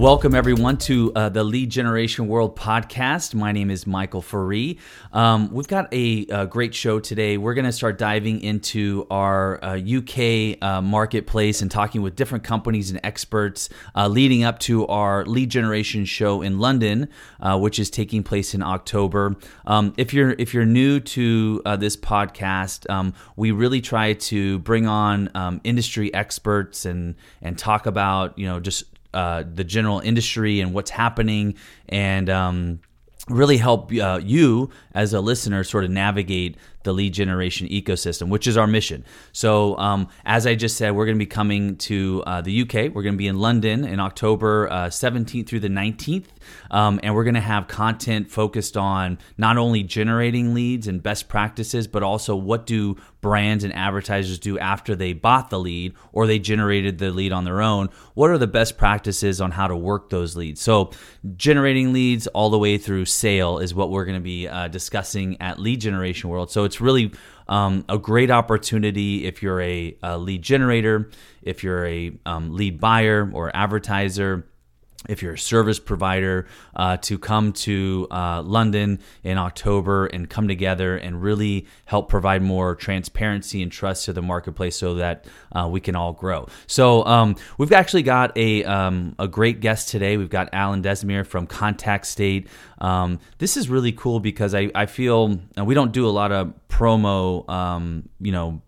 Welcome, everyone, to uh, the Lead Generation World podcast. My name is Michael Faree. Um, we've got a, a, great show today. We're going to start diving into our uh, UK uh, marketplace and talking with different companies and experts uh, leading up to our Lead Generation show in London, uh, which is taking place in October. Um, if you're if you're new to uh, this podcast, um, we really try to bring on um, industry experts and and talk about you know just uh, the general industry and what's happening and um, really help uh, you as a listener sort of navigate the lead generation ecosystem, which is our mission. So, um, as I just said, we're going to be coming to uh, the UK. We're going to be in London in October uh, 17th through the 19th. Um, and we're going to have content focused on not only generating leads and best practices, but also what do brands and advertisers do after they bought the lead or they generated the lead on their own? What are the best practices on how to work those leads? So, generating leads all the way through sale is what we're going to be uh, discussing at Lead Generation World. So, it's really um, a great opportunity if you're a, a lead generator, if you're a um, lead buyer or advertiser if you're a service provider, uh, to come to uh, London in October and come together and really help provide more transparency and trust to the marketplace so that uh, we can all grow. So um, we've actually got a, um, a great guest today. We've got Alan Desmere from Contact State. Um, this is really cool because I, I feel we don't do a lot of promo, um, you know,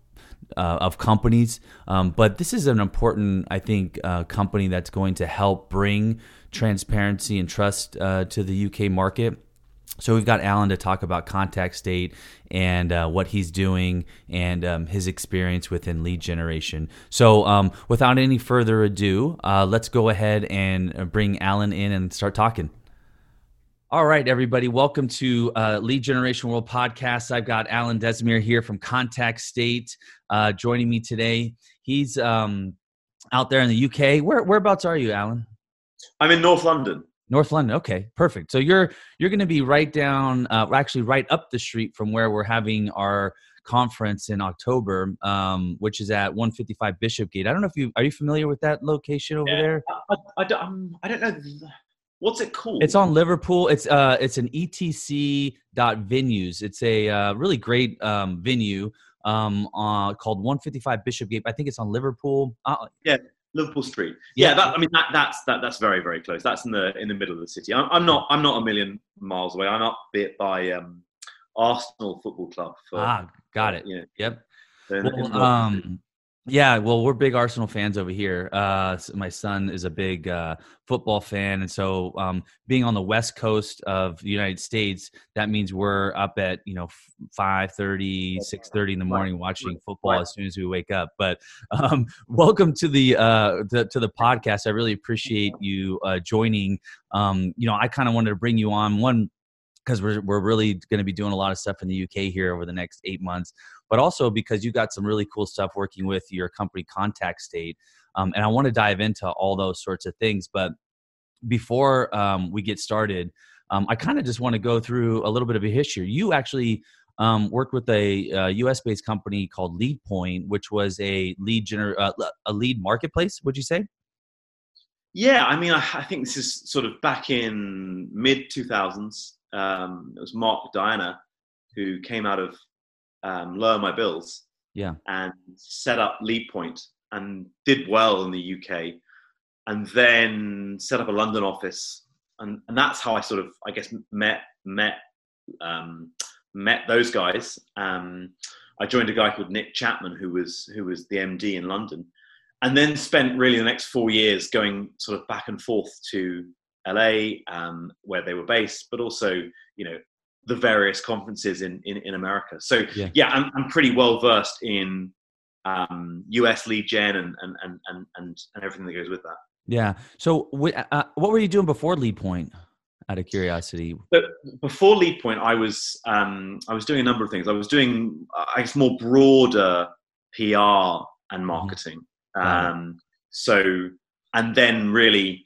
uh, of companies. Um, but this is an important, I think, uh, company that's going to help bring transparency and trust uh, to the UK market. So we've got Alan to talk about Contact State and uh, what he's doing and um, his experience within lead generation. So um, without any further ado, uh, let's go ahead and bring Alan in and start talking. All right, everybody, welcome to uh, Lead Generation World Podcast. I've got Alan Desmere here from Contact State uh, joining me today. He's um, out there in the UK. Where whereabouts are you, Alan? I'm in North London. North London. Okay, perfect. So you're you're going to be right down, uh, actually right up the street from where we're having our conference in October, um, which is at 155 Bishopgate. I don't know if you are you familiar with that location over yeah, there. I, I, I, don't, um, I don't know What's it called? It's on Liverpool. It's uh, it's an etc dot venues. It's a uh, really great um, venue um, uh, called 155 Bishopgate. I think it's on Liverpool. Uh, yeah, Liverpool Street. Yeah, yeah that, I mean that, that's that, that's very very close. That's in the in the middle of the city. I'm, I'm not I'm not a million miles away. I'm up bit by um, Arsenal Football Club. For, ah, got it. Yeah. Yep. Well, um, yeah, well, we're big Arsenal fans over here. Uh, my son is a big uh, football fan, and so um, being on the west coast of the United States, that means we're up at you know 5.30, 6.30 in the morning watching football as soon as we wake up. But um, welcome to the, uh, the, to the podcast. I really appreciate you uh, joining. Um, you know, I kind of wanted to bring you on one because we're, we're really going to be doing a lot of stuff in the UK here over the next eight months, but also because you got some really cool stuff working with your company Contact State. Um, and I want to dive into all those sorts of things. But before um, we get started, um, I kind of just want to go through a little bit of a history. You actually um, worked with a, a US based company called LeadPoint, which was a lead gener- uh, a lead marketplace. Would you say? Yeah, I mean, I, I, think this is sort of back in mid 2000s um, it was Mark Diana who came out of um, Lower My Bills yeah. and set up Lead and did well in the UK and then set up a London office. And, and that's how I sort of, I guess, met, met, um, met those guys. Um, I joined a guy called Nick Chapman, who was, who was the MD in London and then spent really the next four years going sort of back and forth to LA, um, where they were based, but also you know the various conferences in in, in America. So yeah, yeah I'm, I'm pretty well versed in um, US lead gen and and, and and and everything that goes with that. Yeah. So uh, what were you doing before LeadPoint? Out of curiosity. But before LeadPoint, I was um, I was doing a number of things. I was doing I guess more broader PR and mm-hmm. marketing. Mm-hmm. Um, so and then really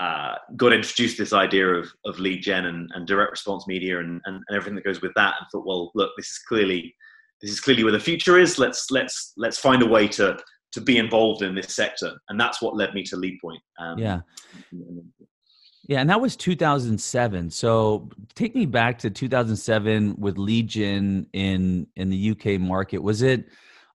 uh, got introduced this idea of, of lead gen and, and direct response media and, and, and, everything that goes with that and thought well look this is clearly this is clearly where the future is let's let's let's find a way to to be involved in this sector, and that's what led me to LeadPoint. Um, yeah. Yeah, and that was 2007. So take me back to 2007 with Leadgen in in the UK market. Was it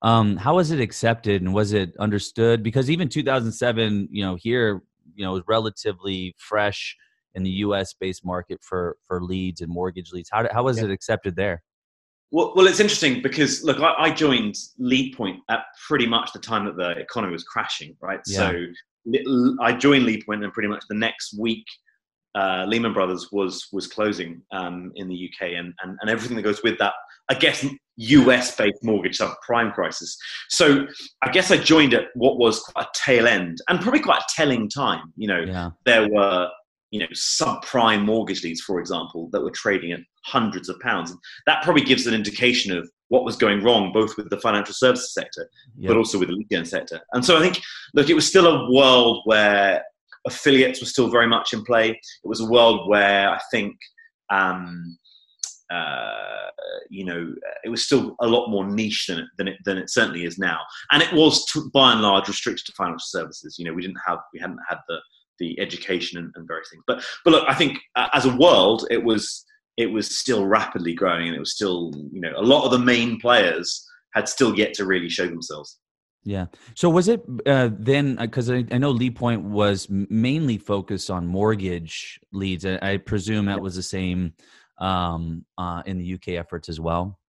um, how was it accepted and was it understood? Because even 2007, you know, here, you know, it was relatively fresh in the U.S. based market for for leads and mortgage leads. How how was yeah. it accepted there? Well, well, it's interesting because look, I, I, joined LeadPoint at pretty much the time that the economy was crashing, right? Yeah. So I joined LeadPoint, and pretty much the next week, uh, Lehman Brothers was was closing um, in the UK, and, and and everything that goes with that. I guess US based mortgage subprime crisis. So I guess I joined at what was quite a tail end and probably quite a telling time. You know, yeah. there were you know subprime mortgage leads, for example, that were trading at hundreds of pounds. That probably gives an indication of what was going wrong, both with the financial services sector, yep. but also with the lead sector. And so I think, look, it was still a world where affiliates were still very much in play. It was a world where I think. Um, uh, you know, it was still a lot more niche than it, than it, than it certainly is now. And it was, to, by and large, restricted to financial services. You know, we didn't have, we hadn't had the the education and, and various things. But but look, I think uh, as a world, it was it was still rapidly growing, and it was still you know a lot of the main players had still yet to really show themselves. Yeah. So was it uh, then? Because uh, I, I, know LeadPoint was mainly focused on mortgage leads. I, I presume that was the same um, uh, in the UK efforts as well.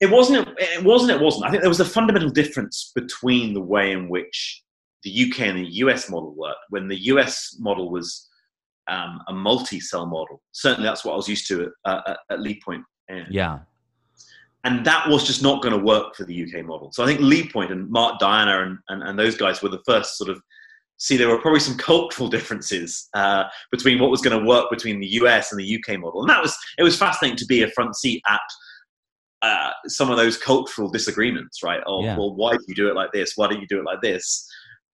It wasn't. It wasn't. It wasn't. I think there was a fundamental difference between the way in which the UK and the US model worked. When the US model was um, a multi-cell model. Certainly, that's what I was used to at, at, at LeadPoint. And, yeah. And that was just not going to work for the UK model. So I think LeadPoint and Mark Diana and, and, and those guys were the first sort of see there were probably some cultural differences uh, between what was going to work between the US and the UK model. And that was it was fascinating to be a front seat at uh, some of those cultural disagreements, right? Oh, yeah. well, why do you do it like this? Why don't you do it like this?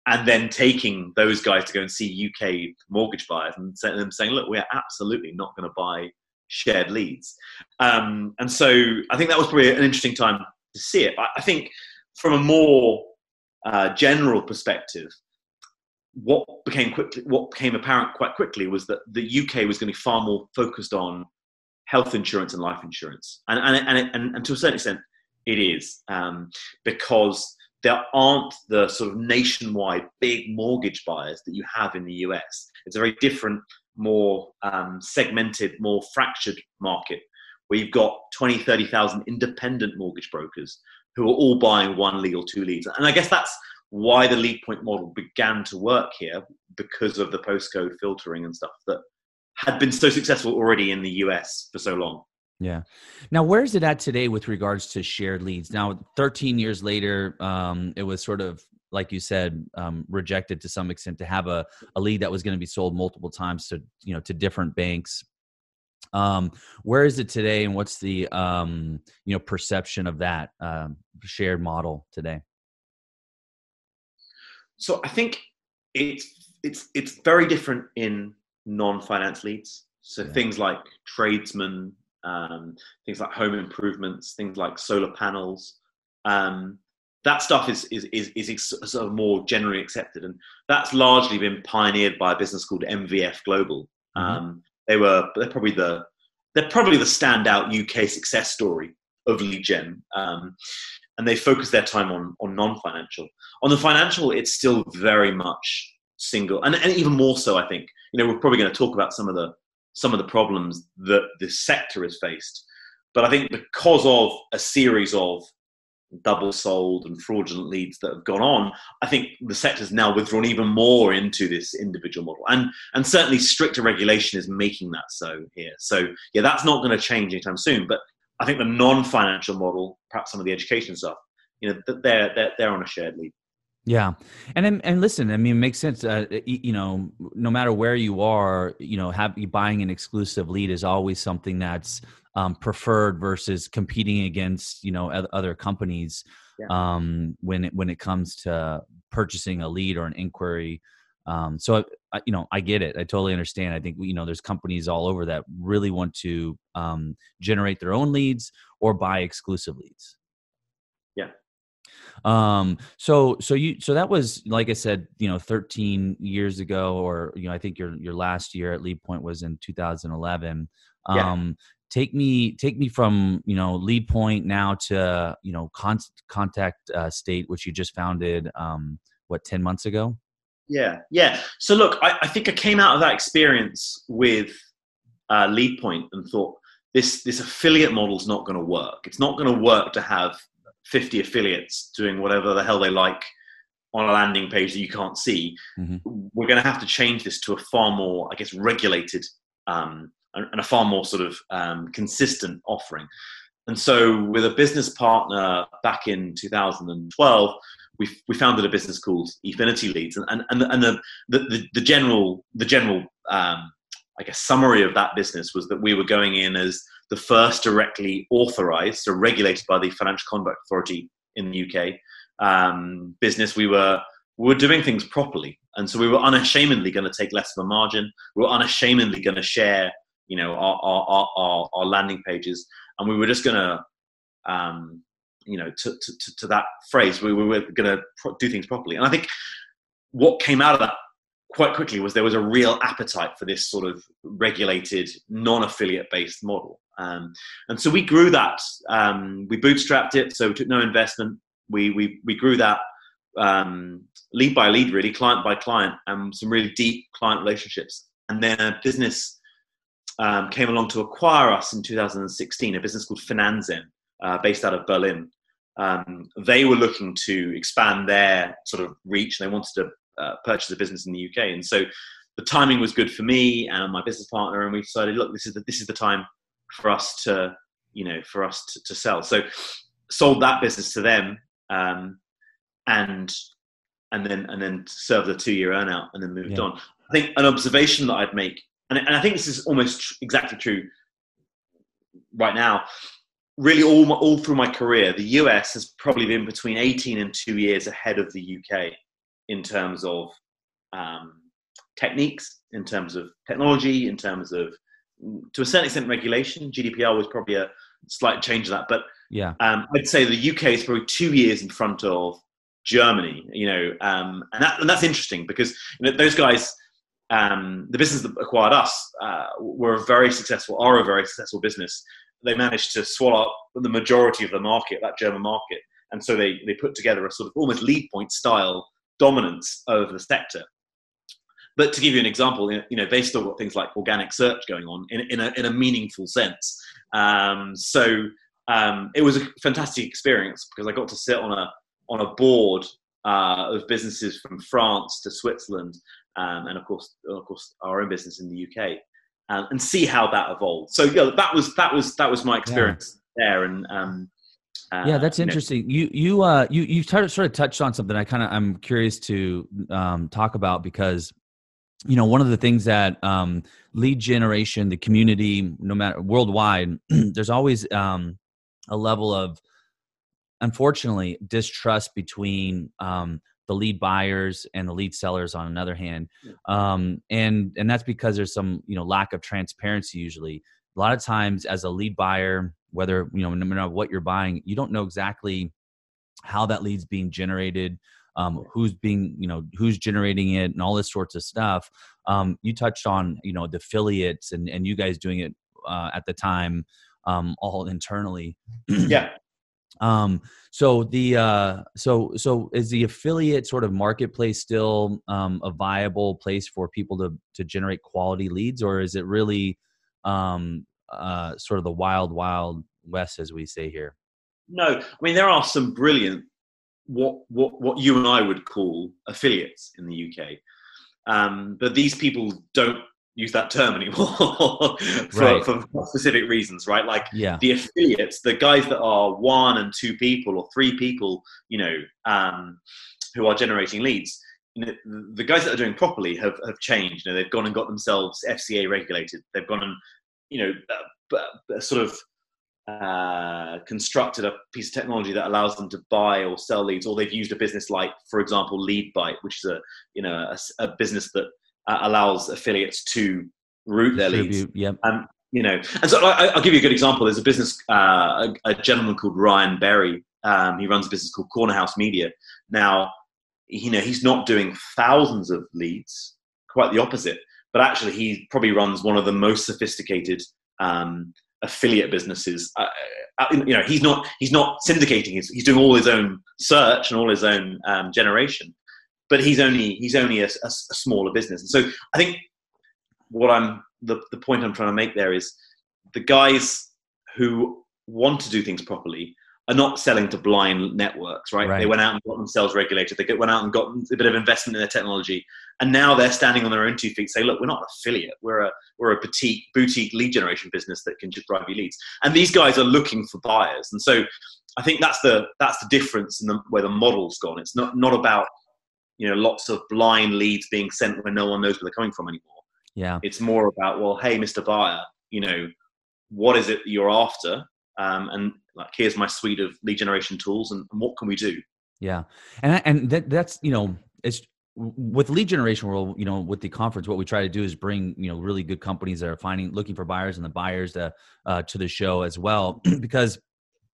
and then taking those guys to go and see UK mortgage buyers and them saying, look, we're absolutely not going to buy shared leads. Um, and so I think that was probably an interesting time to see it. I, I think from a more uh, general perspective, what became quickly, what became apparent quite quickly was that the UK was going to be far more focused on health insurance and life insurance, and and and, and, and to a certain extent, it is um, because there aren't the sort of nationwide big mortgage buyers that you have in the US. It's a very different, more um, segmented, more fractured market where you've got 20, 30,000 independent mortgage brokers who are all buying one lead or two leads. And I guess that's why the lead point model began to work here because of the postcode filtering and stuff that had been so successful already in the US for so long. Yeah. Now, where is it at today with regards to shared leads? Now, 13 years later, um, it was sort of like you said, um, rejected to some extent to have a, a lead that was going to be sold multiple times to you know to different banks. Um, where is it today, and what's the um, you know perception of that um, shared model today? So I think it's it's it's very different in non-finance leads. So yeah. things like tradesmen, um, things like home improvements, things like solar panels. Um, that stuff is, is, is, is, sort of more generally accepted. And that's largely been pioneered by a business called MVF Global. Mm-hmm. Um, they were, they're probably the, they're probably the standout UK success story of lead gen. Um, and they focus their time on, on non-financial. On the financial, it's still very much single, and, and even more so, I think. You know, we're probably going to talk about some of the some of the problems that the sector has faced. But I think because of a series of double sold and fraudulent leads that have gone on, I think the sector's now withdrawn even more into this individual model. And and certainly stricter regulation is making that so here. So yeah, that's not going to change anytime soon. But I think the non-financial model, perhaps some of the education stuff, you know, they're they're, they're on a shared lead. Yeah, and and listen, I mean, it makes sense. Uh, you know, no matter where you are, you know, have buying an exclusive lead is always something that's um, preferred versus competing against you know other companies yeah. um, when it when it comes to purchasing a lead or an inquiry. Um, so I, you know, I get it. I totally understand. I think you know, there's companies all over that really want to um, generate their own leads or buy exclusive leads. Yeah. Um, so so you so that was like I said, you know, 13 years ago, or you know, I think your your last year at Lead Point was in 2011. Yeah. Um, take me take me from you know Lead Point now to you know con- Contact uh, State, which you just founded. Um, what 10 months ago? Yeah, yeah. So look, I, I think I came out of that experience with uh, Lead Point and thought this this affiliate model is not going to work. It's not going to work to have 50 affiliates doing whatever the hell they like on a landing page that you can't see. Mm-hmm. We're going to have to change this to a far more, I guess, regulated um, and a far more sort of um, consistent offering. And so, with a business partner back in 2012, we, we founded a business called Efinity Leads, and and and, and the, the, the general the general um, I guess summary of that business was that we were going in as the first directly authorized, so regulated by the Financial Conduct Authority in the UK um, business. We were we were doing things properly, and so we were unashamedly going to take less of a margin. We were unashamedly going to share, you know, our our, our, our landing pages, and we were just going to um, you know, to, to, to that phrase, we, we were going to pro- do things properly. And I think what came out of that quite quickly was there was a real appetite for this sort of regulated, non-affiliate based model. Um, and so we grew that. Um, we bootstrapped it, so we took no investment. We we we grew that um, lead by lead, really, client by client, and some really deep client relationships. And then a business um, came along to acquire us in 2016, a business called Finanzen, uh, based out of Berlin um, they were looking to expand their sort of reach and they wanted to uh, purchase a business in the UK. And so the timing was good for me and my business partner, and we decided, look, this is the, this is the time for us to, you know, for us to, to sell. So sold that business to them, um, and and then and then served a two year earnout and then moved yeah. on. I think an observation that I'd make, and, and I think this is almost tr- exactly true right now, really all my, all through my career, the US has probably been between 18 and two years ahead of the UK in terms of um, techniques, in terms of technology, in terms of to a certain extent regulation. GDPR was probably a slight change of that, but yeah, um, I'd say the UK is probably two years in front of Germany. You know, um, and that and that's interesting because you know, those guys. Um, the business that acquired us uh, were a very successful, are a very successful business, they managed to swallow up the majority of the market, that German market. And so they, they put together a sort of almost lead point style dominance over the sector. But to give you an example, you know, they still got things like organic search going on in, in, a, in a meaningful sense. Um, so um, it was a fantastic experience because I got to sit on a, on a board uh, of businesses from France to Switzerland, um, and of course, of course, our own business in the UK um, and see how that evolved. So yeah, that was that was that was my experience yeah. there, and um, uh, yeah, that's interesting. You you uh you you sort of sort of touched on something I kind of I'm curious to um, talk about because you know one of the things that um, lead generation, the community, no matter worldwide, there's always um, a level of unfortunately distrust between um, the lead buyers and the lead sellers on another hand. Um, and and that's because there's some you know lack of transparency usually. A lot of times as a lead buyer whether you know no matter what you're buying you don't know exactly how that lead's being generated um, who's being you know who's generating it and all this sorts of stuff. Um, you touched on you know the affiliates and and you guys doing it uh, at the time um, all internally. Yeah um, so the uh, so so is the affiliate sort of marketplace still um, a viable place for people to to generate quality leads, or is it really um, uh, sort of the wild wild west as we say here? No, I mean there are some brilliant what what what you and I would call affiliates in the UK, um, but these people don't use that term anymore for, right. for, specific reasons, right? Like yeah. the affiliates, the guys that are one and two people or three people, you know, um, who are generating leads. You know, the guys that are doing properly have, have changed. You know, they've gone and got themselves FCA regulated. They've gone and, you know, uh, sort of uh, constructed a piece of technology that allows them to buy or sell leads, or they've used a business like, for example, LeadByte, which is a you know a, a business that uh, allows affiliates to route their leads. Yep. Um, you know, and so I, will give you a good example. There's a business, uh, a, a, gentleman called Ryan Berry Um, he runs a business called Corner House Media. Now, you know, he's not doing thousands of leads, quite the opposite. But actually, he probably runs one of the most sophisticated um, affiliate businesses. Uh, uh, you know, he's not he's not syndicating. He's, he's doing all his own search and all his own um, generation. But he's only he's only a, a, a smaller business. And so I think what I'm the, the point I'm trying to make there is the guys who want to do things properly are not selling to blind networks, right? right? They went out and got themselves regulated. They went out and got a bit of investment in their technology, and now they're standing on their own two feet. Say, look, we're not an affiliate. We're a we're a boutique boutique lead generation business that can just drive you leads. And these guys are looking for buyers, and so I think that's the that's the difference in the, where the model's gone. It's not not about you know lots of blind leads being sent where no one knows where they're coming from anymore. Yeah, it's more about well, hey, Mr. Buyer, you know, what is it you're after? Um, and like here's my suite of lead generation tools and, and what can we do yeah and and that, that's you know it's with lead generation world you know with the conference what we try to do is bring you know really good companies that are finding looking for buyers and the buyers to uh, to the show as well because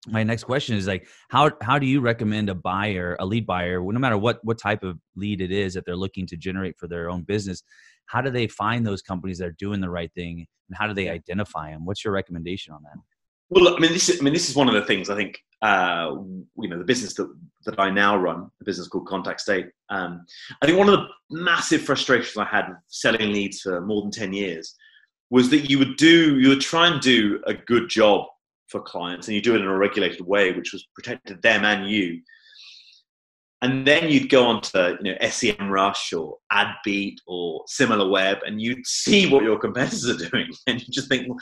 my next question is like how how do you recommend a buyer a lead buyer no matter what what type of lead it is that they're looking to generate for their own business how do they find those companies that are doing the right thing and how do they identify them what's your recommendation on that well, I mean, this is, I mean, this is one of the things I think, uh, you know, the business that, that I now run, the business called Contact State. Um, I think one of the massive frustrations I had selling leads for more than 10 years was that you would do, you would try and do a good job for clients and you do it in a regulated way, which was protected them and you. And then you'd go on to, you know, SEMrush or AdBeat or Similar Web, and you'd see what your competitors are doing. And you just think, well,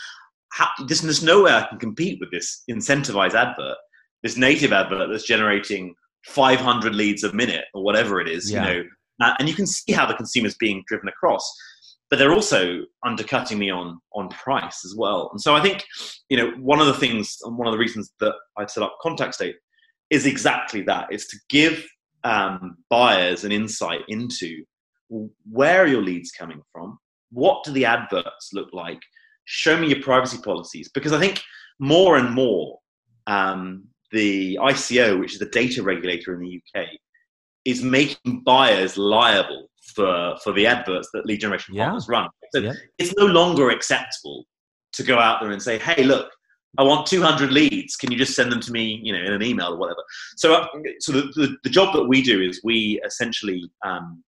how, there's, there's no way I can compete with this incentivized advert, this native advert that's generating 500 leads a minute or whatever it is, yeah. you know, uh, and you can see how the consumer's being driven across. But they're also undercutting me on on price as well. And so I think, you know, one of the things and one of the reasons that I set up Contact State is exactly that: is to give um, buyers an insight into where are your leads coming from, what do the adverts look like, show me your privacy policies because I think more and more um, the ICO, which is the data regulator in the UK, is making buyers liable for for the adverts that lead generation yeah. partners run. So yeah. it's no longer acceptable to go out there and say, "Hey, look, I want 200 leads. Can you just send them to me, you know, in an email or whatever?" So, uh, so the, the, the, job that we do is we essentially um,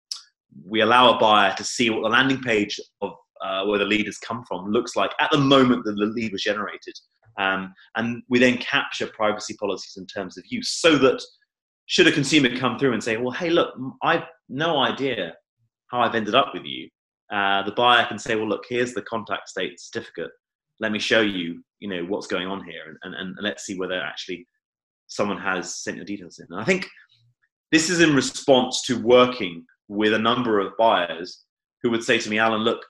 we allow a buyer to see what the landing page of uh, where the lead has come from looks like at the moment that the lead was generated. Um, and we then capture privacy policies in terms of use so that should a consumer come through and say, well, hey, look, I've no idea how I've ended up with you, uh, the buyer can say, well, look, here's the contact state certificate. Let me show you, you know, what's going on here, and, and, and let's see whether actually someone has sent your details in. And I think this is in response to working with a number of buyers who would say to me, Alan, look,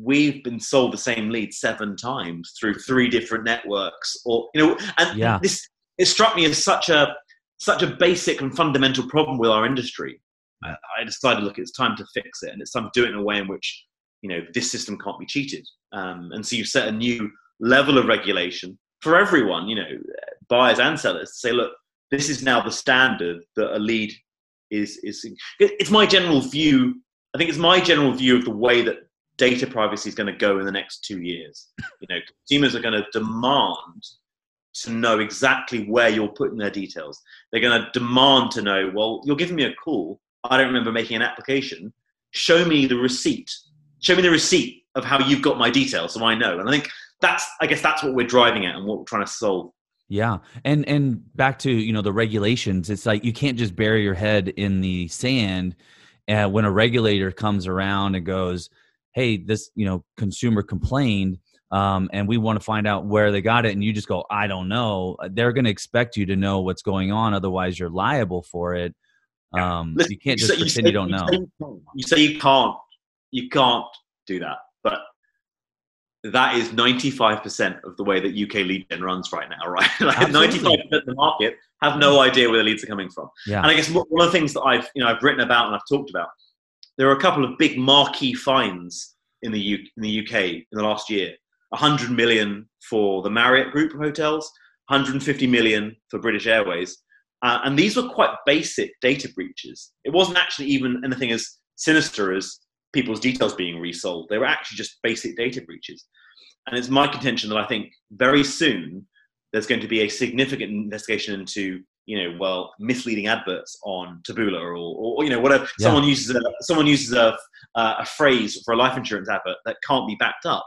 we've been sold the same lead seven times through three different networks or you know and yeah. this it struck me as such a such a basic and fundamental problem with our industry i decided look it's time to fix it and it's time to do it in a way in which you know this system can't be cheated um, and so you set a new level of regulation for everyone you know buyers and sellers to say look this is now the standard that a lead is is it's my general view i think it's my general view of the way that data privacy is going to go in the next two years. You know, consumers are going to demand to know exactly where you're putting their details. They're going to demand to know, well, you're giving me a call. I don't remember making an application. Show me the receipt. Show me the receipt of how you've got my details so I know. And I think that's, I guess that's what we're driving at and what we're trying to solve. Yeah. And and back to, you know, the regulations, it's like you can't just bury your head in the sand uh, when a regulator comes around and goes, hey this you know consumer complained um, and we want to find out where they got it and you just go i don't know they're going to expect you to know what's going on otherwise you're liable for it um, Listen, you can't just you pretend say, you don't know you say you can't you can't do that but that is 95% of the way that UK lead gen runs right now, right? like 95% of the market have no idea where the leads are coming from. Yeah. And I guess one of the things that I've, you know, I've written about and I've talked about there are a couple of big marquee finds in the, U- in the UK in the last year. 100 million for the Marriott group of hotels, 150 million for British Airways. Uh, and these were quite basic data breaches. It wasn't actually even anything as sinister as people's details being resold. They were actually just basic data breaches. And it's my contention that I think very soon there's going to be a significant investigation into you know, well, misleading adverts on Taboola or, or, you know, whatever. Yeah. Someone uses a someone uses a uh, a phrase for a life insurance advert that can't be backed up,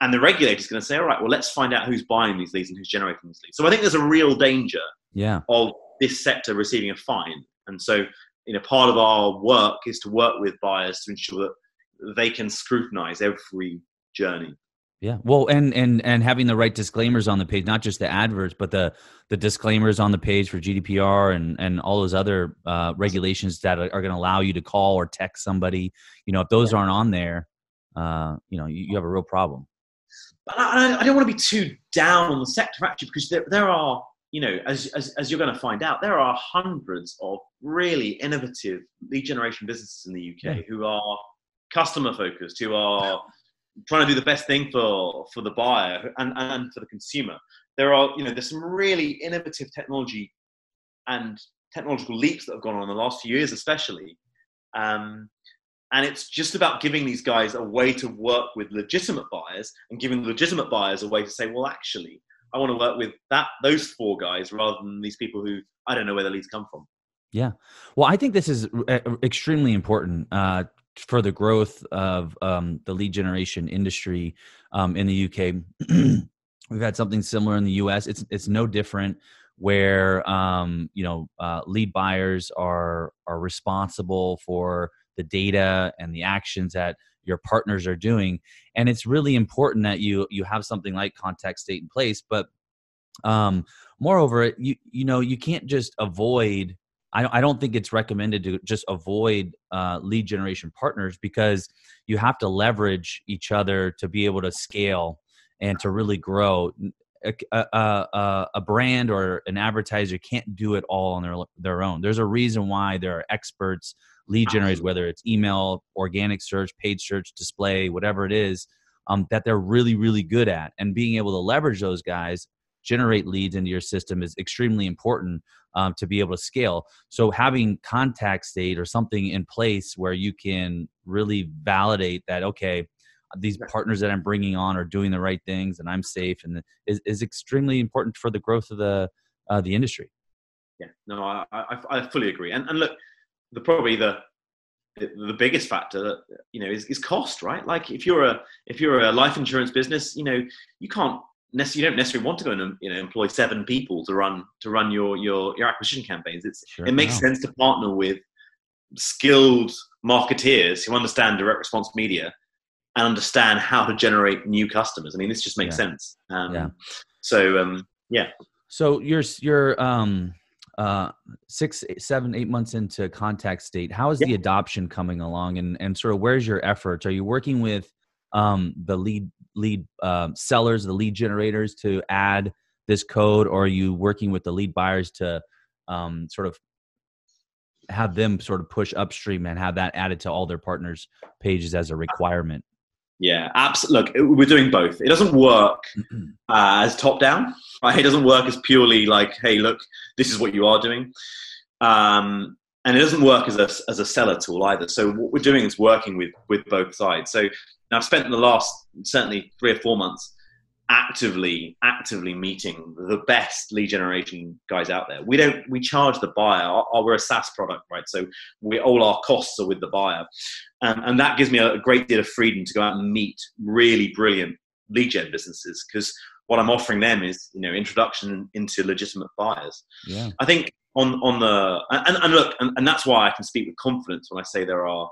and the regulator is going to say, all right, well, let's find out who's buying these leads and who's generating these leads. So I think there's a real danger, yeah. of this sector receiving a fine, and so you know, part of our work is to work with buyers to ensure that they can scrutinize every journey. Yeah. Well, and and and having the right disclaimers on the page, not just the adverts, but the the disclaimers on the page for GDPR and and all those other uh, regulations that are, are going to allow you to call or text somebody. You know, if those aren't on there, uh, you know, you, you have a real problem. But I, I don't want to be too down on the sector actually, because there there are you know, as, as, as, you're going to find out, there are hundreds of really innovative lead generation businesses in the UK yeah. who are customer focused, who are trying to do the best thing for for the buyer and, and for the consumer. There are you know there's some really innovative technology and technological leaps that have gone on in the last few years, especially. Um, and it's just about giving these guys a way to work with legitimate buyers and giving legitimate buyers a way to say, well, actually, I want to work with that those four guys rather than these people who I don't know where the leads come from. Yeah, well, I think this is uh, extremely important uh, for the growth of um, the lead generation industry um, in the UK. We've had something similar in the US. It's it's no different where um, you know uh, lead buyers are are responsible for the data and the actions that your partners are doing, and it's really important that you you have something like contact state in place. But um, moreover, you you know you can't just avoid I, I don't think it's recommended to just avoid uh, lead generation partners because you have to leverage each other to be able to scale and to really grow. A, a, a, a, brand or an advertiser can't do it all on their their own. There's a reason why there are experts, lead generators, whether it's email, organic search, paid search, display, whatever it is, um, that they're really really good at. And being able to leverage those guys generate leads into your system is extremely important um, to be able to scale. So having contact state or something in place where you can really validate that okay, these partners that I'm bringing on are doing the right things and I'm safe and is, is extremely important for the growth of the uh, the industry. Yeah, no, I, I, I fully agree. And, and look, the probably the the biggest factor that you know is, is cost right like if you're a if you're a life insurance business you know you can't you don't necessarily want to go and you know employ seven people to run to run your your your acquisition campaigns. It's sure, it makes sense to partner with skilled marketeers who understand direct response media and understand how to generate new customers. I mean, this just makes yeah. sense. Um, yeah. So um, yeah. So you're you're um uh six seven eight months into contact state how is yeah. the adoption coming along and and sort of where's your efforts are you working with um, the lead lead uh, sellers, the lead generators to add this code, or are you working with the lead buyers to um, sort of have them sort of push upstream and have that added to all their partners' pages as a requirement? Yeah, absolutely. Look, we're doing both. It doesn't work uh, as top down. Right? It doesn't work as purely like, hey, look, this is what you are doing. Um, and it doesn't work as a, as a seller tool either. So what we're doing is working with, with both sides. So now, I've spent the last certainly three or four months actively, actively meeting the best lead generation guys out there. We don't, we charge the buyer. we're a SaaS product, right? So we all our costs are with the buyer, um, and that gives me a, a great deal of freedom to go out and meet really brilliant lead gen businesses because what I'm offering them is you know introduction into legitimate buyers. Yeah, I think on on the and, and look, and, and that's why I can speak with confidence when I say there are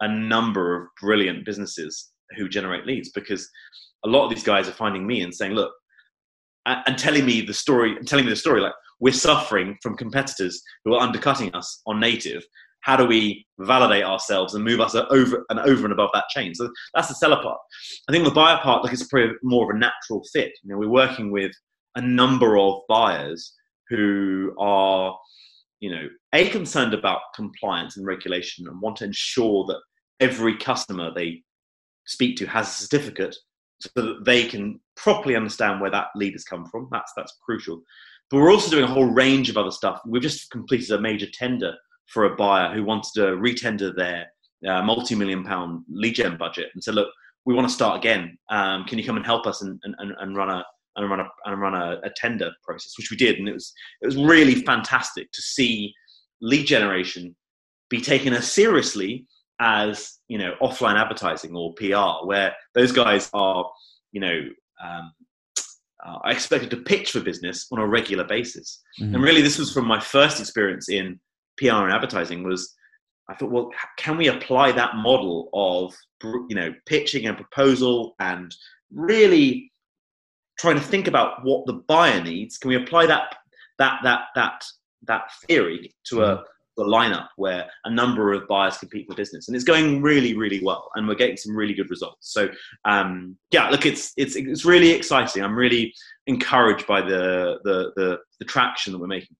a number of brilliant businesses who generate leads because a lot of these guys are finding me and saying, look, and telling me the story, and telling me the story like we're suffering from competitors who are undercutting us on native. How do we validate ourselves and move us over and over and above that chain? So that's the seller part. I think the buyer part, like, it's probably more of a natural fit. You know, we're working with a number of buyers who are, you know, a concerned about compliance and regulation and want to ensure that every customer they speak to has a certificate so that they can properly understand where that lead has come from. That's that's crucial. But we're also doing a whole range of other stuff. We've just completed a major tender for a buyer who wanted to retender their uh, multi-million pound lead gen budget and said, look, we want to start again. Um, can you come and help us and, and, and run a and run a and run a, a, tender process, which we did, and it was it was really fantastic to see lead generation be taken as seriously as you know offline advertising or PR, where those guys are you know um, uh, expected to pitch for business on a regular basis. Mm-hmm. And really, this was from my first experience in PR and advertising. Was I thought, well, can we apply that model of you know pitching and proposal and really trying to think about what the buyer needs? Can we apply that that that that that theory to a the lineup where a number of buyers compete for business, and it's going really, really well, and we're getting some really good results. So, um, yeah, look, it's it's it's really exciting. I'm really encouraged by the the the, the traction that we're making.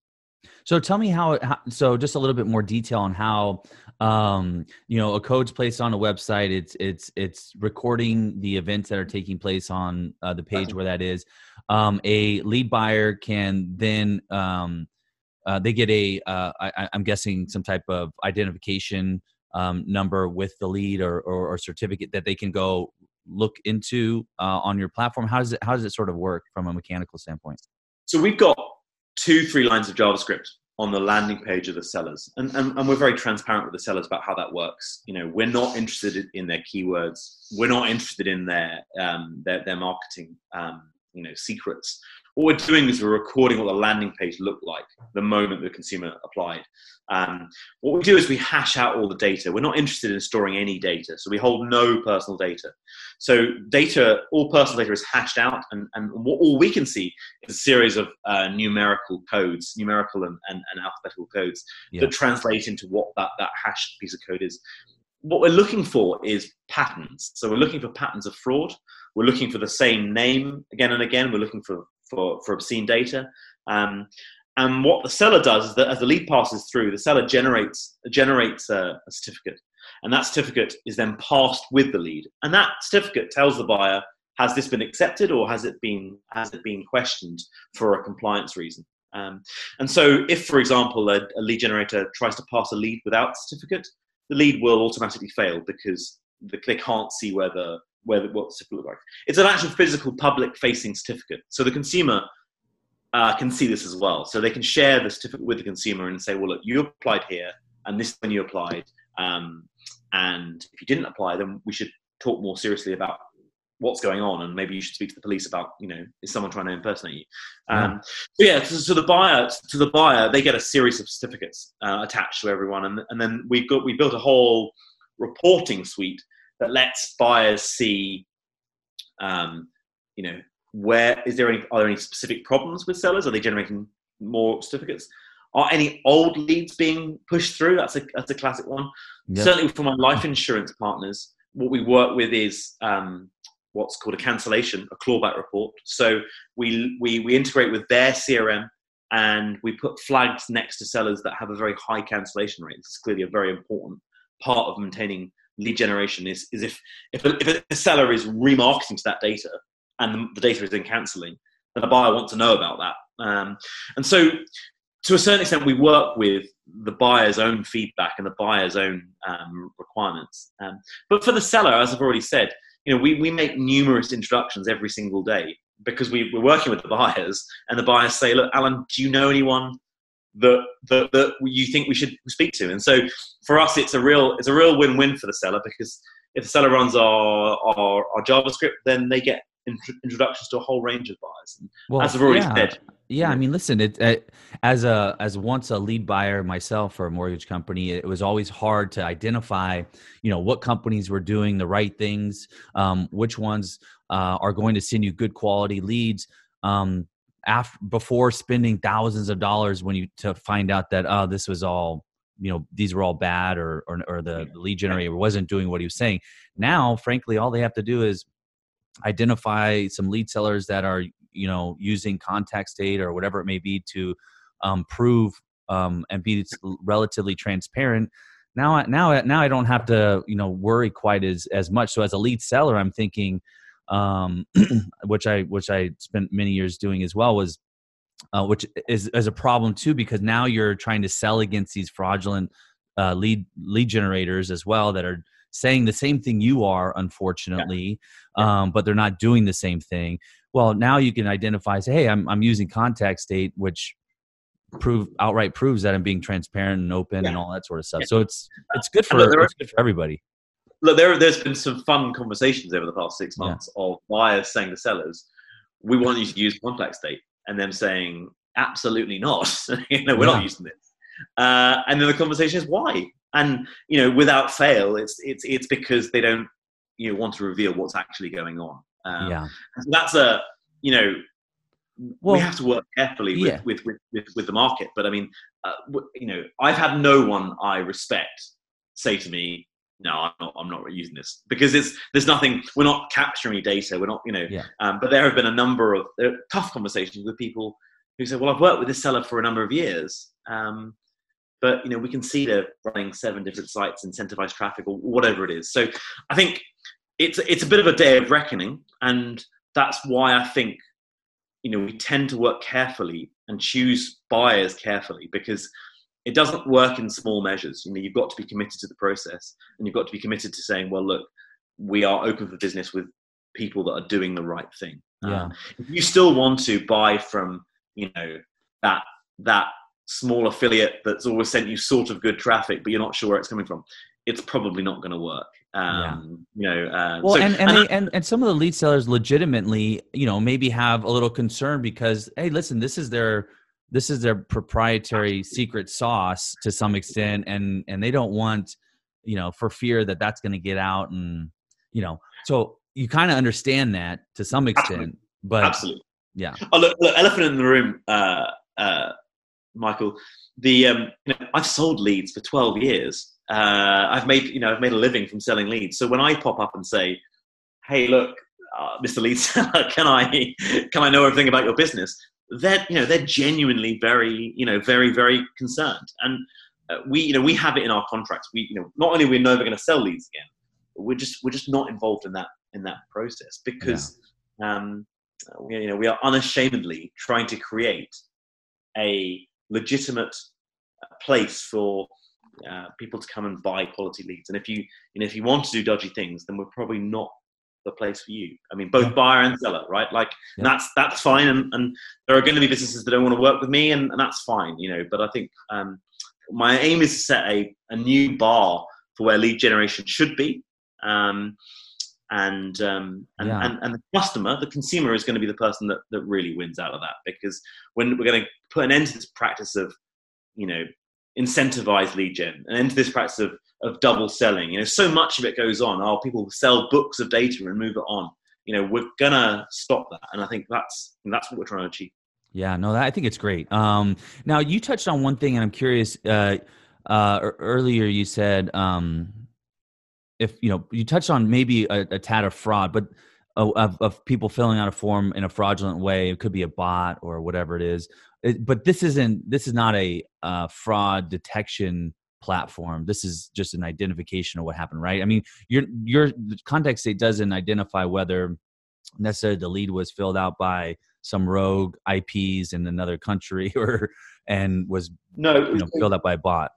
So tell me how, how, So just a little bit more detail on how um, you know a code's placed on a website. It's it's it's recording the events that are taking place on uh, the page where that is. Um, a lead buyer can then um, uh, they get a uh, I, am guessing some type of identification um, number with the lead or, or, or, certificate that they can go look into uh, on your platform. How does it how does it sort of work from a mechanical standpoint? So we've got two three lines of JavaScript on the landing page of the sellers, and, and, and we're very transparent with the sellers about how that works. You know, we're not interested in their keywords. We're not interested in their um, their, their marketing um, you know secrets what we're doing is we're recording what the landing page looked like the moment the consumer applied. Um, what we do is we hash out all the data. We're not interested in storing any data, so we hold no personal data. So data, all personal data is hashed out, and, and what, all we can see is a series of uh, numerical codes, numerical and, and, and alphabetical codes yeah. that translate into what that, that hashed piece of code is what we're looking for is patterns. So we're looking for patterns of fraud. We're looking for the same name again and again. We're looking for for, for obscene data. Um, and what the seller does is that as the lead passes through, the seller generates generates a, a, certificate, and that certificate is then passed with the lead. And that certificate tells the buyer has this been accepted or has it been has it been questioned for a compliance reason. Um, and so, if for example a, a lead generator tries to pass a lead without certificate, the lead will automatically fail because the, they can't see where the where what the certificate looks like. It's an actual physical public facing certificate. So the consumer uh, can see this as well. So they can share the certificate with the consumer and say, well, look, you applied here and this is when you applied. Um, and if you didn't apply, then we should talk more seriously about what's going on and maybe you should speak to the police about you know is someone trying to impersonate you um, so yeah so, so, the buyer to the buyer they get a series of certificates uh, attached to everyone and, and then we've got we built a whole reporting suite that lets buyers see, um, you know, where is there any are there any specific problems with sellers? Are they generating more certificates? Are any old leads being pushed through? That's a that's a classic one. Yep. Certainly for my life insurance partners, what we work with is um, what's called a cancellation, a clawback report. So we we we integrate with their CRM and we put flags next to sellers that have a very high cancellation rate. This is clearly a very important part of maintaining lead generation is, is if, if, a, if a seller is remarketing to that data and the, data is in cancelling, then a buyer wants to know about that. Um, and so, to a certain extent, we work with the buyer's own feedback and the buyer's own um, requirements. Um, but for the seller, as I've already said, you know, we, we make numerous introductions every single day because we, we're working with the buyers, and the buyers say, "Look, Alan, do you know anyone that, that that you think we should speak to. And so for us, it's a real it's a real win win for the seller because if the seller runs our our, our JavaScript, then they get introductions to a whole range of buyers. well, as I've already yeah. said. Yeah, I mean, listen. It, it, as a as once a lead buyer myself for a mortgage company, it was always hard to identify, you know, what companies were doing the right things, um, which ones uh, are going to send you good quality leads. Um, after before spending thousands of dollars when you to find out that oh this was all you know these were all bad or or, or the lead generator wasn't doing what he was saying. Now frankly all they have to do is identify some lead sellers that are you know using contact state or whatever it may be to um, prove um, and be relatively transparent. Now now now i don't have to you know worry quite as as much. So as a lead seller i'm thinking um, which I which I spent many years doing as well, was uh, which is is a problem too because now you're trying to sell against these fraudulent uh, lead lead generators as well that are saying the same thing you are, unfortunately, yeah. Yeah. Um, but they're not doing the same thing. Well, now you can identify, say, hey, I'm I'm using contact state, which prove outright proves that I'm being transparent and open yeah. and all that sort of stuff. So it's it's good for look, it's good for everybody. Look, there there's been some fun conversations over the past six months of buyers saying to sellers, "We want you to use contact state," and them saying, "Absolutely not. you know, we're not using this." Uh, and then the conversation is why and you know without fail it's it's it's because they don't you know want to reveal what's actually going on um, yeah so that's a you know well, we have to work carefully with, yeah. with, with, with, with, the market but i mean uh, you know i've had no one i respect say to me no i'm not i'm not using this because it's there's nothing we're not capturing data we're not you know yeah. um, but there have been a number of tough conversations with people who say well i've worked with this seller for a number of years um, but you know we can see they're running seven different sites incentivized traffic or whatever it is so i think it's it's a bit of a day of reckoning and that's why i think you know we tend to work carefully and choose buyers carefully because it doesn't work in small measures you know you've got to be committed to the process and you've got to be committed to saying well look we are open for business with people that are doing the right thing yeah. Um, if you still want to buy from you know that that small affiliate that's always sent you sort of good traffic, but you're not sure where it's coming from, it's probably not going to work. Um, yeah. You know, uh, well, so, and and, and, they, and and some of the lead sellers legitimately, you know, maybe have a little concern because, hey, listen, this is their this is their proprietary secret sauce to some extent, and and they don't want, you know, for fear that that's going to get out, and you know, so you kind of understand that to some extent, absolutely. but absolutely, yeah. Oh, look, look, elephant in the room. Uh, uh, Michael, the um, you know, I've sold leads for 12 years. Uh, I've made you know I've made a living from selling leads. So when I pop up and say, "Hey, look, uh, Mr. Lead Seller, can I can I know everything about your business?" They're you know they're genuinely very you know very very concerned, and uh, we you know we have it in our contracts. We you know not only we're never going to sell leads again, we're just we're just not involved in that in that process because yeah. um, we, you know we are unashamedly trying to create a legitimate uh, place for uh, people to come and buy quality leads. And if you, you know, if you want to do dodgy things, then we're probably not the place for you. I mean, both buyer and seller, right? Like yeah. that's that's fine. And, and there are going to be businesses that don't want to work with me, and, and that's fine, you know. But I think um, my aim is to set a, a new bar for where lead generation should be. Um, and um, and, yeah. and, and the customer, the consumer, is going to be the person that, that really wins out of that because when we're going to put an end to this practice of you know incentivize lead gen and into this practice of of double selling. You know, so much of it goes on. Oh, people sell books of data and move it on. You know, we're gonna stop that, and I think that's that's what we're trying to achieve. Yeah, no, that, I think it's great. Um, now you touched on one thing, and I'm curious. Uh, uh, earlier, you said um, if you know you touched on maybe a, a tad of fraud, but of, of, people filling out a form in a fraudulent way, it could be a bot or whatever it is. It, but this isn't. This is not a uh, fraud detection platform. This is just an identification of what happened, right? I mean, your your Contact State doesn't identify whether necessarily the lead was filled out by some rogue IPs in another country or and was no you know, filled out by a bot.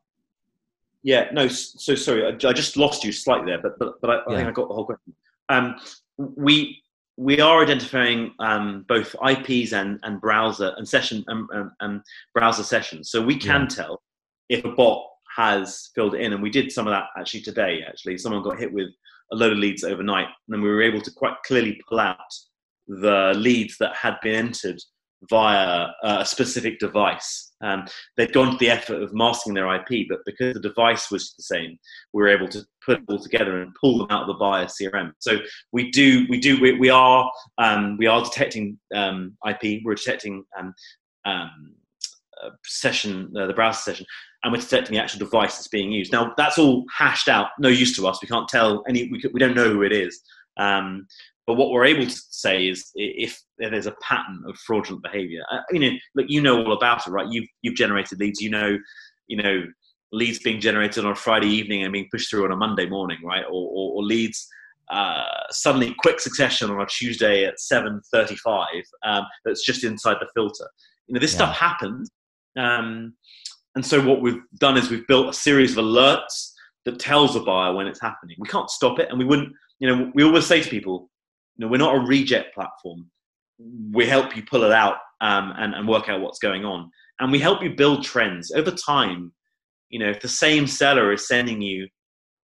Yeah, no. So sorry, I, I just lost you slightly there, but but but I, I think I got the whole question. Um, we we are identifying um, both IPs and, and browser and session and, um, um, browser sessions, so we can yeah. tell if a bot has filled in, and we did some of that actually today. Actually, someone got hit with a load of leads overnight, and we were able to quite clearly pull out the leads that had been entered via a specific device. Um, they'd gone to the effort of masking their IP, but because the device was the same, we were able to put it all together and pull them out of the buyer CRM. So we do, we do, we, we are, um, we are detecting um, IP. We're detecting um, um, session, uh, the browser session, and we're detecting the actual device that's being used. Now that's all hashed out, no use to us. We can't tell any. We, we don't know who it is. Um, but what we're able to say is if there's a pattern of fraudulent behaviour, uh, you know, look, you know all about it, right? You've you've generated leads. You know, you know, leads being generated on a Friday evening and being pushed through on a Monday morning, right? Or, or, or leads uh, suddenly quick succession on a Tuesday at 7:35 um, that's just inside the filter. You know, this yeah. stuff happens, um, and so what we've done is we've built a series of alerts that tells a buyer when it's happening. We can't stop it, and we wouldn't. You know, we always say to people, you know, we're not a reject platform. We help you pull it out um, and, and work out what's going on, and we help you build trends over time. You know, if the same seller is sending you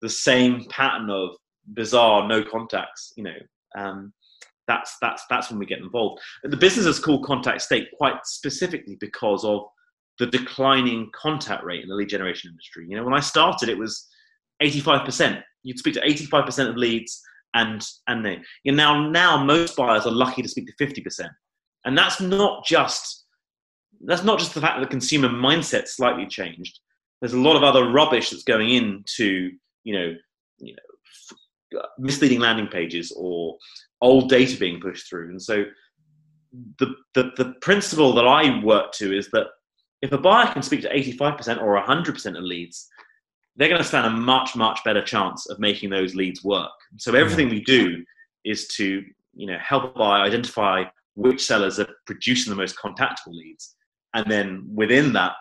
the same pattern of bizarre no contacts, you know, um, that's that's that's when we get involved. The business is called Contact State quite specifically because of the declining contact rate in the lead generation industry. You know, when I started, it was 85%. You'd speak to 85% of leads, and and they, you know, now now most buyers are lucky to speak to 50%, and that's not just that's not just the fact that the consumer mindset slightly changed. There's a lot of other rubbish that's going into you know you know misleading landing pages or old data being pushed through. And so the, the, the principle that I work to is that if a buyer can speak to 85% or 100% of leads, they're going to stand a much, much better chance of making those leads work. So everything we do is to you know, help a buyer identify which sellers are producing the most contactable leads. And then within that,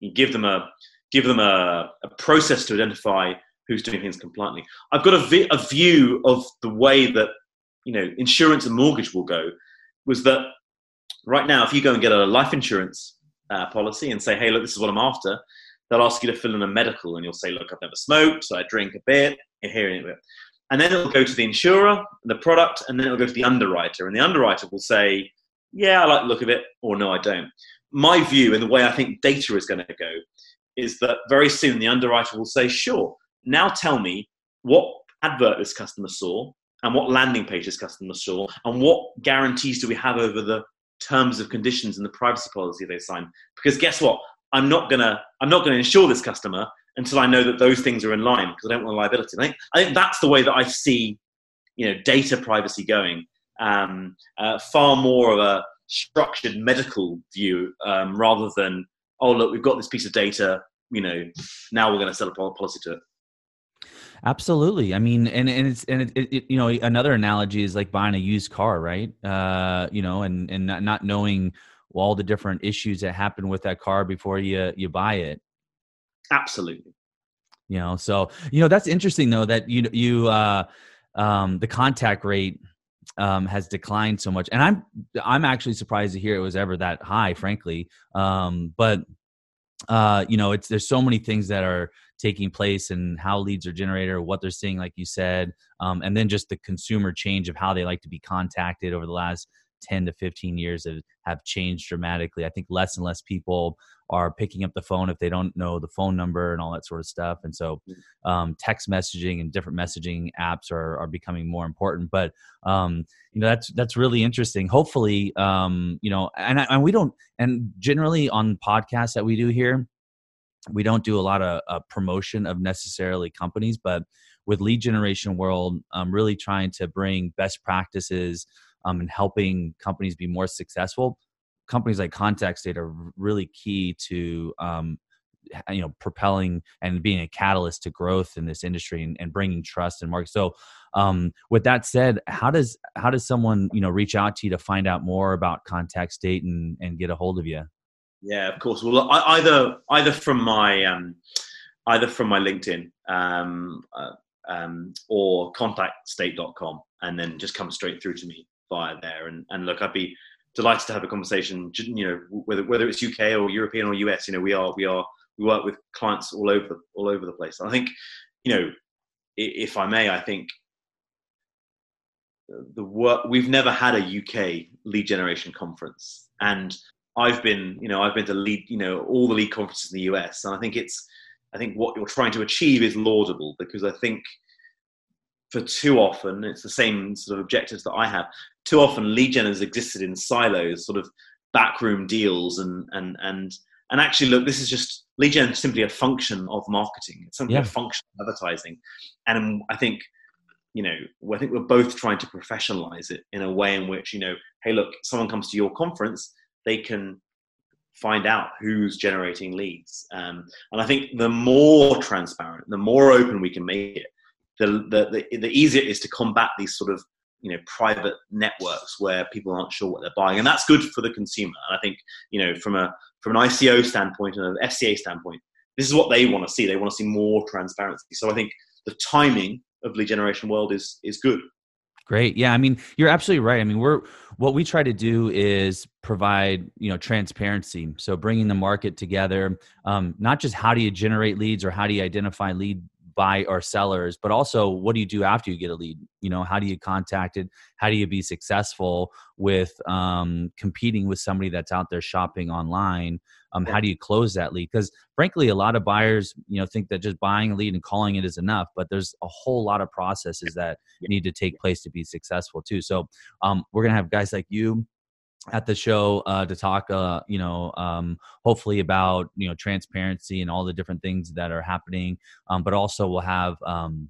you give them a, give them a, a process to identify who's doing things compliantly. I've got a, vi- a view of the way that you know insurance and mortgage will go. Was that right now? If you go and get a life insurance uh, policy and say, "Hey, look, this is what I'm after," they'll ask you to fill in a medical, and you'll say, "Look, I've never smoked, so I drink a bit." And and then it'll go to the insurer, the product, and then it'll go to the underwriter, and the underwriter will say, "Yeah, I like the look of it," or "No, I don't." My view and the way I think data is going to go is that very soon the underwriter will say, "Sure, now tell me what advert this customer saw and what landing page this customer saw and what guarantees do we have over the terms of conditions and the privacy policy they sign. Because guess what? I'm not gonna I'm not gonna insure this customer until I know that those things are in line because I don't want liability. I think, I think that's the way that I see you know data privacy going. Um, uh, far more of a structured medical view um, rather than oh look we've got this piece of data you know now we're going to sell a policy to it. Absolutely. I mean, and, and it's, and it, it, you know, another analogy is like buying a used car, right? Uh, you know, and, and not, not knowing all the different issues that happen with that car before you, you buy it. Absolutely. You know, so, you know, that's interesting though, that you, you, uh, um, the contact rate, um, has declined so much. And I'm, I'm actually surprised to hear it was ever that high, frankly. Um, but, uh, you know, it's, there's so many things that are, taking place and how leads are generated or what they're seeing, like you said, um, and then just the consumer change of how they like to be contacted over the last 10 to 15 years have, have changed dramatically. I think less and less people are picking up the phone if they don't know the phone number and all that sort of stuff. And so mm. um, text messaging and different messaging apps are, are becoming more important. But um, you know that's that's really interesting. Hopefully, um, you know, and, and we don't and generally on podcasts that we do here, we don't do a lot of uh, promotion of necessarily companies, but with lead generation world, I'm really trying to bring best practices um, and helping companies be more successful. Companies like Contact State are really key to um, you know propelling and being a catalyst to growth in this industry and, and bringing trust and market. So, um, with that said, how does how does someone you know reach out to you to find out more about Contact State and and get a hold of you? Yeah, of course. Well, I, either either from my um, either from my LinkedIn um, uh, um, or contactstate.com, and then just come straight through to me via there. And, and look, I'd be delighted to have a conversation. You know, whether whether it's UK or European or US, you know, we are we are we work with clients all over the, all over the place. I think, you know, if I may, I think the work we've never had a UK lead generation conference, and I've been, you know, I've been to lead, you know, all the lead conferences in the US, and I think it's, I think what you're trying to achieve is laudable because I think for too often it's the same sort of objectives that I have. Too often, lead gen has existed in silos, sort of backroom deals, and and and and actually, look, this is just lead gen is simply a function of marketing. It's simply yeah. a function of advertising, and I think you know, I think we're both trying to professionalize it in a way in which, you know, hey, look, someone comes to your conference, they can find out who's generating leads. Um, and I think the more transparent, the more open we can make it, the, the, the, the easier it is to combat these sort of you know private networks where people aren't sure what they're buying and that's good for the consumer and i think you know from a from an ico standpoint and an fca standpoint this is what they want to see they want to see more transparency so i think the timing of lead generation world is is good Great. Yeah, I mean, you're absolutely right. I mean, we're what we try to do is provide you know transparency. So bringing the market together, um, not just how do you generate leads or how do you identify lead buy or sellers, but also what do you do after you get a lead? You know, how do you contact it? How do you be successful with um, competing with somebody that's out there shopping online? Um, how do you close that lead? Because frankly, a lot of buyers, you know, think that just buying a lead and calling it is enough, but there's a whole lot of processes that need to take place to be successful too. So um, we're gonna have guys like you at the show uh, to talk, uh, you know, um, hopefully about you know transparency and all the different things that are happening. Um, but also we'll have um,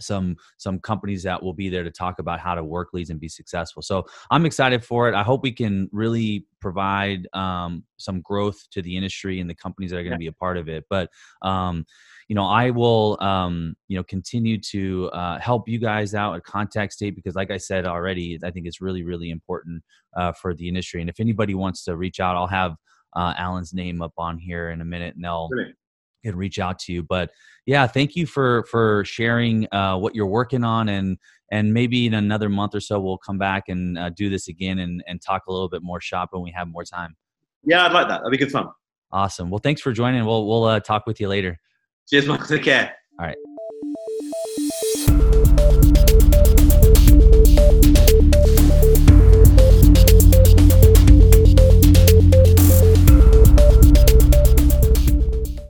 some some companies that will be there to talk about how to work leads and be successful. So I'm excited for it. I hope we can really provide um, some growth to the industry and the companies that are going to be a part of it. But um, you know, I will um, you know continue to uh, help you guys out at Contact State because, like I said already, I think it's really really important uh, for the industry. And if anybody wants to reach out, I'll have uh, Alan's name up on here in a minute, and they'll. Brilliant can reach out to you. But yeah, thank you for for sharing uh, what you're working on, and and maybe in another month or so we'll come back and uh, do this again and and talk a little bit more shop when we have more time. Yeah, I'd like that. That'd be good fun. Awesome. Well, thanks for joining. We'll we'll uh, talk with you later. Cheers, Michael. Take care. All right.